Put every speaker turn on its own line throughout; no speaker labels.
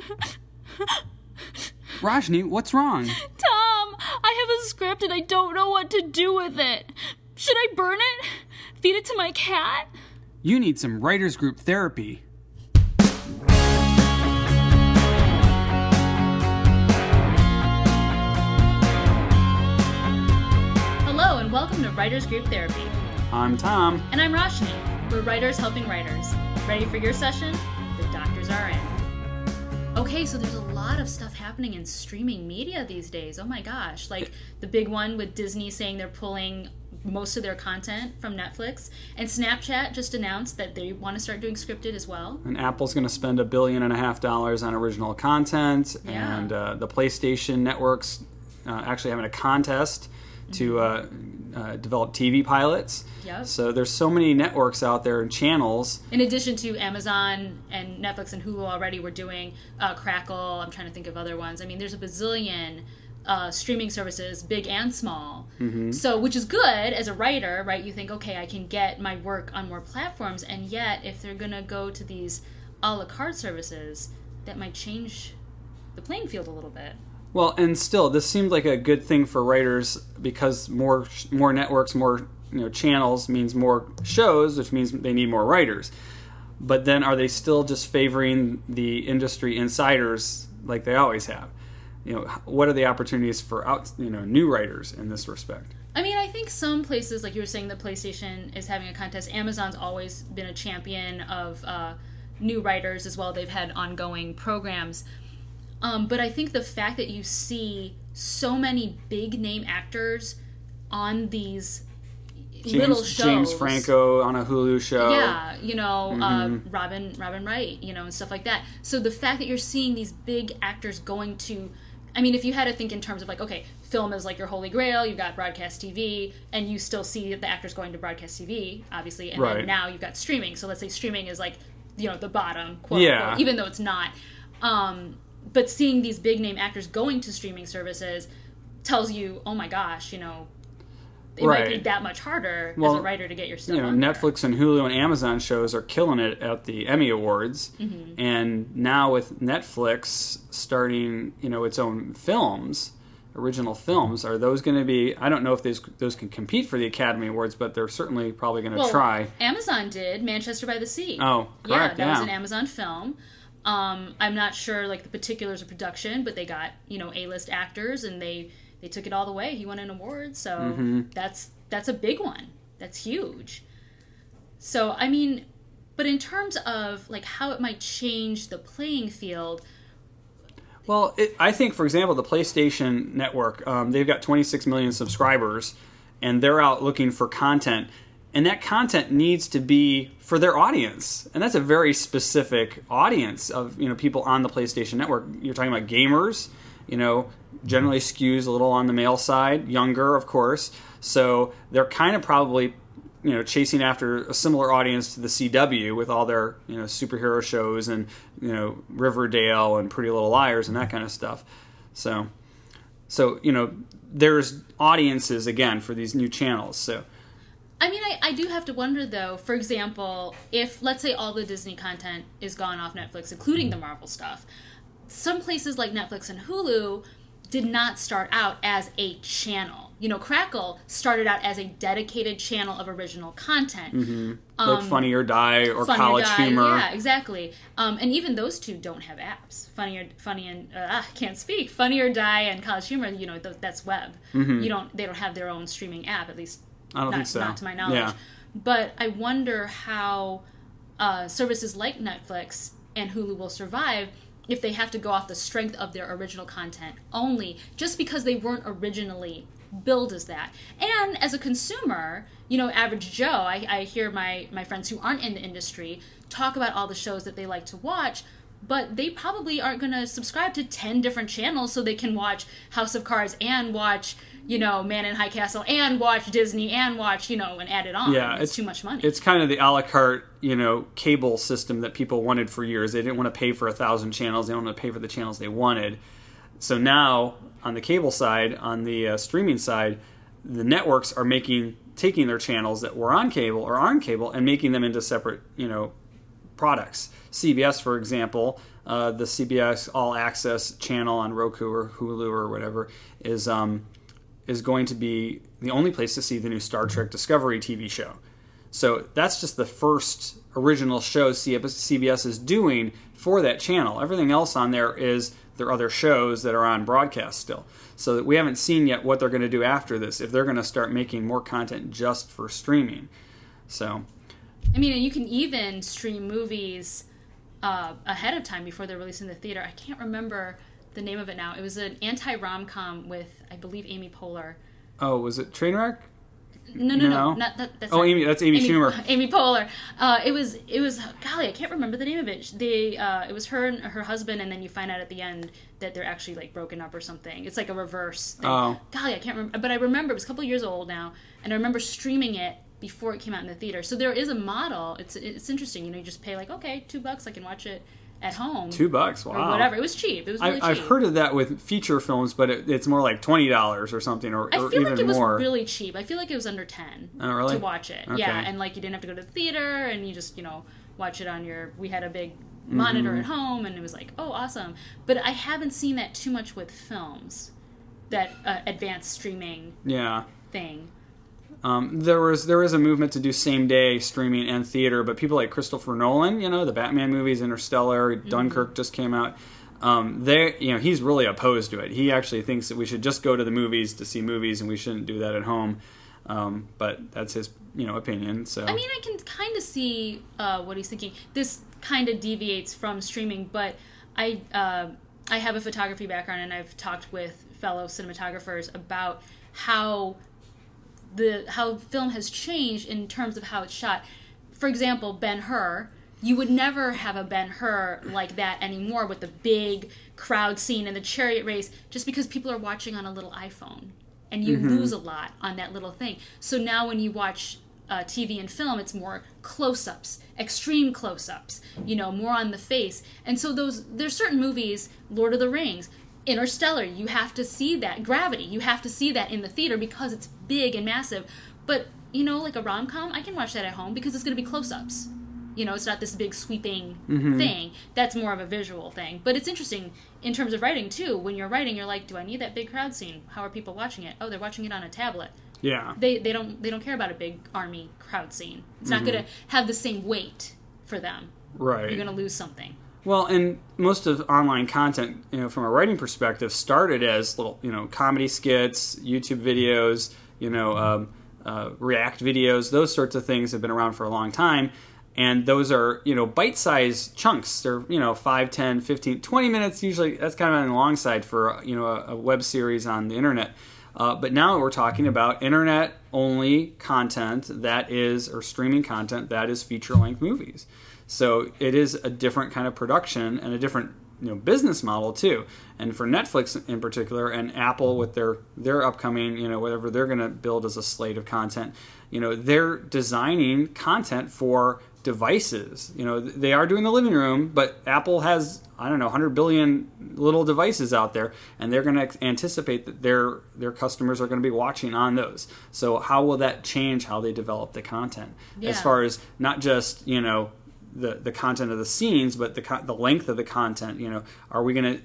Rajni, what's wrong?
Tom, I have a script and I don't know what to do with it. Should I burn it? Feed it to my cat?
You need some writers group therapy.
Hello and welcome to Writers Group Therapy.
I'm Tom.
And I'm Roshni. We're writers helping writers. Ready for your session? The doctors are in. Okay, so there's a lot of stuff happening in streaming media these days. Oh my gosh. Like the big one with Disney saying they're pulling most of their content from Netflix. And Snapchat just announced that they want to start doing scripted as well.
And Apple's going to spend a billion and a half dollars on original content.
Yeah.
And uh, the PlayStation networks uh, actually having a contest to uh, uh, develop TV pilots.
Yep.
So there's so many networks out there and channels.
In addition to Amazon and Netflix and Hulu already, we're doing uh, Crackle. I'm trying to think of other ones. I mean, there's a bazillion uh, streaming services, big and small. Mm-hmm. So, which is good as a writer, right? You think, okay, I can get my work on more platforms, and yet if they're gonna go to these a la carte services, that might change the playing field a little bit.
Well, and still, this seemed like a good thing for writers because more more networks, more you know channels means more shows, which means they need more writers. But then, are they still just favoring the industry insiders like they always have? You know, what are the opportunities for out you know new writers in this respect?
I mean, I think some places, like you were saying, the PlayStation is having a contest. Amazon's always been a champion of uh, new writers as well. They've had ongoing programs. Um, but I think the fact that you see so many big name actors on these little shows.
James Franco on a Hulu show.
Yeah, you know, uh, Robin Robin Wright, you know, and stuff like that. So the fact that you're seeing these big actors going to I mean, if you had to think in terms of like, okay, film is like your holy grail, you've got broadcast TV, and you still see the actors going to broadcast TV, obviously, and
Right.
then now you've got streaming. So let's say streaming is like, you know, the bottom, quote
Yeah.
unquote, even though it's not. Um, but seeing these big name actors going to streaming services tells you, oh my gosh, you know, it might be that much harder as a writer to get your stuff
you know. Netflix and Hulu and Amazon shows are killing it at the Emmy Awards,
Mm-hmm.
and now with Netflix starting, you know, its own films, original films, are those going to be? I don't know if those those can compete for the Academy Awards, but they're certainly probably going to
Well,
try.
Amazon did Manchester by the Sea.
Oh, correct,
Yeah, that was an Amazon film. Um, I'm not sure like the particulars of production, but they got you know A-list actors and they they took it all the way. He won an award, so
Mm-hmm.
that's that's a big one. That's huge. So I mean, but in terms of like how it might change the playing field,
Well, it, I think, for example, the PlayStation Network, um, they've got 26 million subscribers, and they're out looking for content, and that content needs to be for their audience, and that's a very specific audience of you know people on the PlayStation Network. You're talking about gamers, you know, generally skews a little on the male side, younger, of course. So they're kind of probably you know chasing after a similar audience to the CW with all their you know superhero shows and you know Riverdale and Pretty Little Liars and that kind of stuff. So so you know there's audiences again for these new channels. So
I mean, I, I do have to wonder though. For example, if let's say all the Disney content is gone off Netflix, including the Marvel stuff, some places like Netflix and Hulu did not start out as a channel. You know, Crackle started out as a dedicated channel of original content.
like Funny or Die or
Funny or
College
Die,
Humor.
Yeah, exactly. Um, and even those two don't have apps. Funny or Funny and uh, ah, can't speak. Funny or Die and College Humor. You know, th- that's web. You don't. They don't have their own streaming app. At least
Mm-hmm. I don't
not,
think so.
not to my knowledge.
Yeah.
But I wonder how uh, services like Netflix and Hulu will survive if they have to go off the strength of their original content only, just because they weren't originally billed as that. And as a consumer, you know, average Joe, I, I hear my my friends who aren't in the industry talk about all the shows that they like to watch. But they probably aren't going to subscribe to 10 different channels so they can watch House of Cards and watch, you know, Man in High Castle and watch Disney and watch, you know, and add it on.
Yeah,
it's, too much money.
It's kind of the a la carte, you know, cable system that people wanted for years. They didn't want to pay for a thousand channels. They don't want to pay for the channels they wanted. So now, on the cable side, on the uh, streaming side, the networks are making taking their channels that were on cable or aren't cable and making them into separate, you know, products. CBS, for example, uh, the CBS All Access channel on Roku or Hulu or whatever is um, is going to be the only place to see the new Star Trek Discovery TV show. So that's just the first original show CBS is doing for that channel. Everything else on there is their other shows that are on broadcast still. So we haven't seen yet what they're going to do after this. If they're going to start making more content just for streaming. So,
I mean, you can even stream movies uh, ahead of time before they're released in the theater. I can't remember the name of it now. It was an anti rom com with, I believe, Amy Poehler.
Oh, was it Trainwreck?
No, no, no, no. Not, that, that's
oh,
not,
Amy. That's Amy,
Amy
Schumer.
Amy Poehler. Uh, it was. It was. Golly, I can't remember the name of it. They. Uh, it was her and her husband, and then you find out at the end that they're actually like broken up or something. It's like a reverse. Thing.
Oh.
Golly, I can't remember. But I remember it was a couple years old now, and I remember streaming it before it came out in the theater. So there is a model. It's it's interesting. You know, you just pay like okay, two bucks, I can watch it at home.
Two bucks, wow.
Or whatever. It was cheap. It was really
I, I've heard of that with feature films, but it, it's more like twenty dollars or something, or,
I
or
feel
even
like it was
more.
really cheap. I feel like it was under ten
Oh, really?
to watch it.
Okay.
Yeah, and like you didn't have to go to the theater, and you just you know watch it on your. We had a big
Mm-hmm.
monitor at home, and it was like, oh, awesome. But I haven't seen that too much with films, that uh, advanced streaming
yeah.
thing.
Um, there was there is a movement to do same day streaming and theater, but people like Christopher Nolan, you know, the Batman movies, Interstellar,
Mm-hmm.
Dunkirk just came out. Um, they, you know, he's really opposed to it. He actually thinks that we should just go to the movies to see movies, and we shouldn't do that at home. Um, but that's his, you know, opinion. So
I mean, I can kind of see uh, what he's thinking. This kind of deviates from streaming, but I uh, I have a photography background, and I've talked with fellow cinematographers about how the how film has changed in terms of how it's shot. For example, Ben Hur. You would never have a Ben Hur like that anymore with the big crowd scene and the chariot race, just because people are watching on a little iPhone, and you lose a lot on that little thing. So now when you watch uh, TV and film, it's more close-ups, extreme close-ups, you know, more on the face. And so those there's certain movies, Lord of the Rings, Interstellar, you have to see that Gravity, you have to see that in the theater because it's big and massive. But you know, like a rom-com, I can watch that at home because it's going to be close-ups. You know, it's not this big sweeping mm-hmm. thing. That's more of a visual thing. But it's interesting in terms of writing too. When you're writing, you're like, do I need that big crowd scene? How are people watching it? Oh, they're watching it on a tablet
yeah,
they they don't they don't care about a big army crowd scene. It's not going to mm-hmm. have the same weight for them.
right.
You're going to lose something.
Well, and most of online content, you know, from a writing perspective, started as little, you know, comedy skits, YouTube videos, you know, um, uh, React videos. Those sorts of things have been around for a long time. And those are, you know, bite-sized chunks. They're, you know, 5, 10, 15, 20 minutes usually. That's kind of on the long side for, you know, a, a web series on the internet. Uh, but now we're talking about internet only content that is, or streaming content that is feature length movies. So it is a different kind of production and a different you know business model too. And for Netflix in particular, and Apple with their their upcoming you know whatever they're going to build as a slate of content, you know they're designing content for devices. You know they are doing the living room, but Apple has I don't know 100 billion little devices out there, and they're going to anticipate that their their customers are going to be watching on those. So how will that change how they develop the content as far as not just you know the the content of the scenes, but the co- the length of the content. You know, are we going to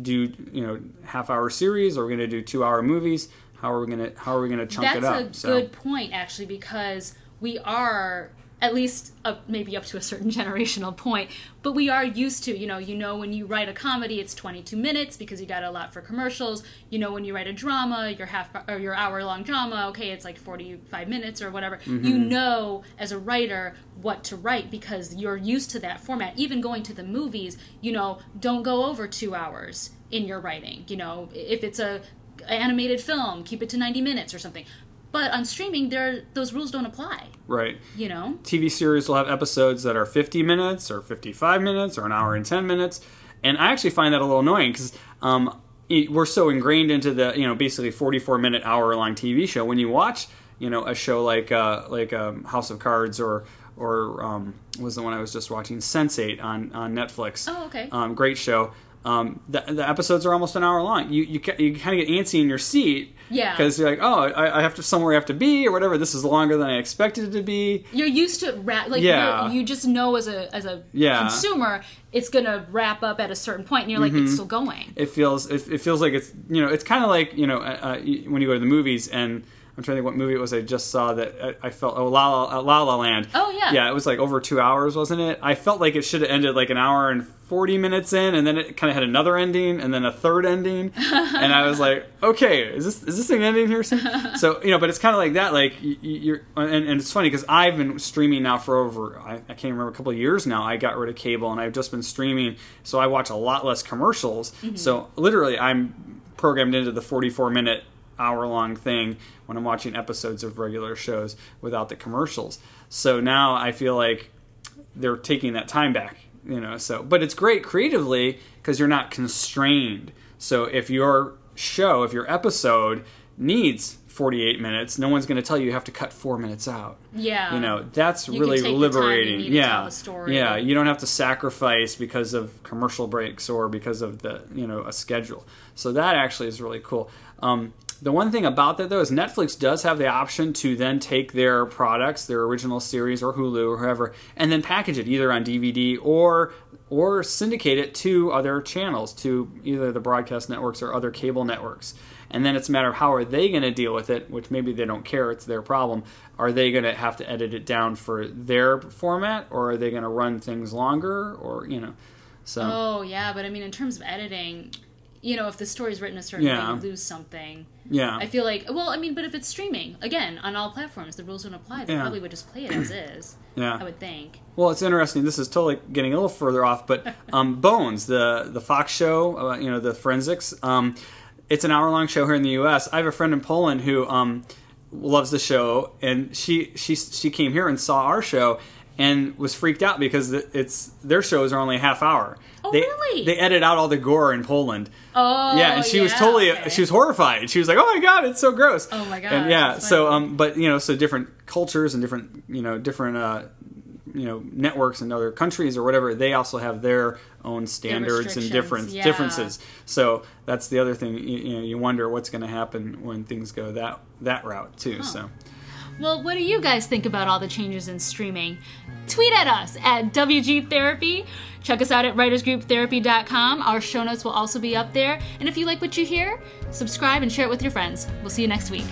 do you know half hour series, or are we going to do two hour movies? How are we going to how are we going to chunk
That's
it up?
That's a good point, actually, because we are at least up, maybe up to a certain generational point, but we are used to, you know, you know when you write a comedy, it's 22 minutes because you got a lot for commercials. You know when you write a drama, your half or your hour long drama, okay, it's like 45 minutes or whatever. You mm-hmm. know as a writer what to write because you're used to that format. Even going to the movies, you know, don't go over 2 hours in your writing. You know, if it's a animated film, keep it to 90 minutes or something. But on streaming, there those rules don't apply.
right.
You know,
TV series will have episodes that are 50 minutes or 55 minutes or an hour and 10 minutes. And I actually find that a little annoying because um, we're so ingrained into the, you know, basically 44 minute, hour long TV show. When you watch, you know, a show like uh, like um, House of Cards or, or um, was the one I was just watching, Sense8 on, on Netflix.
Oh, okay.
Um, great show. Um, the, the episodes are almost an hour long. You you, you kind of get antsy in your seat.
Yeah.
Because you're like, oh, I, I have to somewhere I have to be or whatever. This is longer than I expected it to be.
You're used to wrap, like
Yeah.
you're- just know as a as a
Yeah.
consumer, it's gonna wrap up at a certain point, and you're like,
Mm-hmm.
it's still going.
It feels it, it feels like it's you know it's kind of like you know uh, uh, when you go to the movies and. I'm trying to think what movie it was I just saw that I, I felt oh La La, uh, La La Land.
Oh, yeah.
yeah. It was like over two hours, wasn't it? I felt like it should have ended like an hour and forty minutes in, and then it kind of had another ending, and then a third ending, and I was like, okay, is this is this thing ending here? soon? so you know, but it's kind of like that. Like you, you're, and, and it's funny because I've been streaming now for over I, I can't remember a couple of years now. I got rid of cable, and I've just been streaming, so I watch a lot less commercials. Mm-hmm. So literally, I'm programmed into the 44 minute hour long thing when I'm watching episodes of regular shows without the commercials. So now I feel like they're taking that time back, you know. So, but it's great creatively because you're not constrained. So if your show, if your episode needs 48 minutes, no one's going to tell you you have to cut four minutes out.
Yeah.
You know, that's
You
really
take the time you
liberating. yeah.
tell a story.
Yeah, you don't have to sacrifice because of commercial breaks or because of the, you know, a schedule. So that actually is really cool. Um, the one thing about that though is Netflix does have the option to then take their products, their original series or Hulu or whoever, and then package it either on DVD or or syndicate it to other channels, to either the broadcast networks or other cable networks. And then it's a matter of how are they going to deal with it, which maybe they don't care, it's their problem. Are they going to have to edit it down for their format, or are they going to run things longer, or you know? So
Oh yeah, but I mean, in terms of editing, you know, if the story's written a certain
Yeah.
way, you lose something.
yeah,
I feel like, well, I mean, but if it's streaming, again, on all platforms, the rules don't apply. They
Yeah.
probably would just play it as is.
yeah.
I would think.
Well, it's interesting. This is totally getting a little further off, but um, Bones, the the Fox show, uh, you know, the forensics. Um, it's an hour long show here in the U.S. I have a friend in Poland who um, loves the show, and she she she came here and saw our show and was freaked out because it's their shows are only a half hour.
Oh,
they,
really?
They edit out all the gore in Poland.
Oh,
yeah, and she was totally
okay.
she was horrified. She was like, "Oh my god, it's so gross."
Oh my God,
And yeah, so um, but you know, so different cultures and different you know different uh, you know networks in other countries or whatever, they also have their own standards and different
yeah.
differences. So that's the other thing. You, you know, you wonder what's going to happen when things go that that route too. So.
Well, what do you guys think about all the changes in streaming? Tweet at us at WG Therapy. Check us out at writersgrouptherapy.com. Our show notes will also be up there. And if you like what you hear, subscribe and share it with your friends. We'll see you next week.